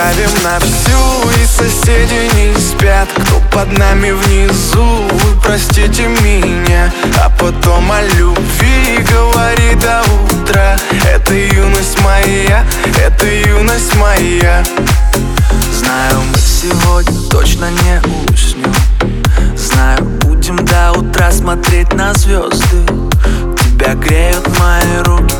поставим на всю И соседи не спят. Кто под нами внизу Вы простите меня. А потом о любви говори до утра. Это юность моя Это юность моя. Знаю, мы сегодня точно не уснем. Знаю, будем до утра смотреть на звезды. Тебя греют мои руки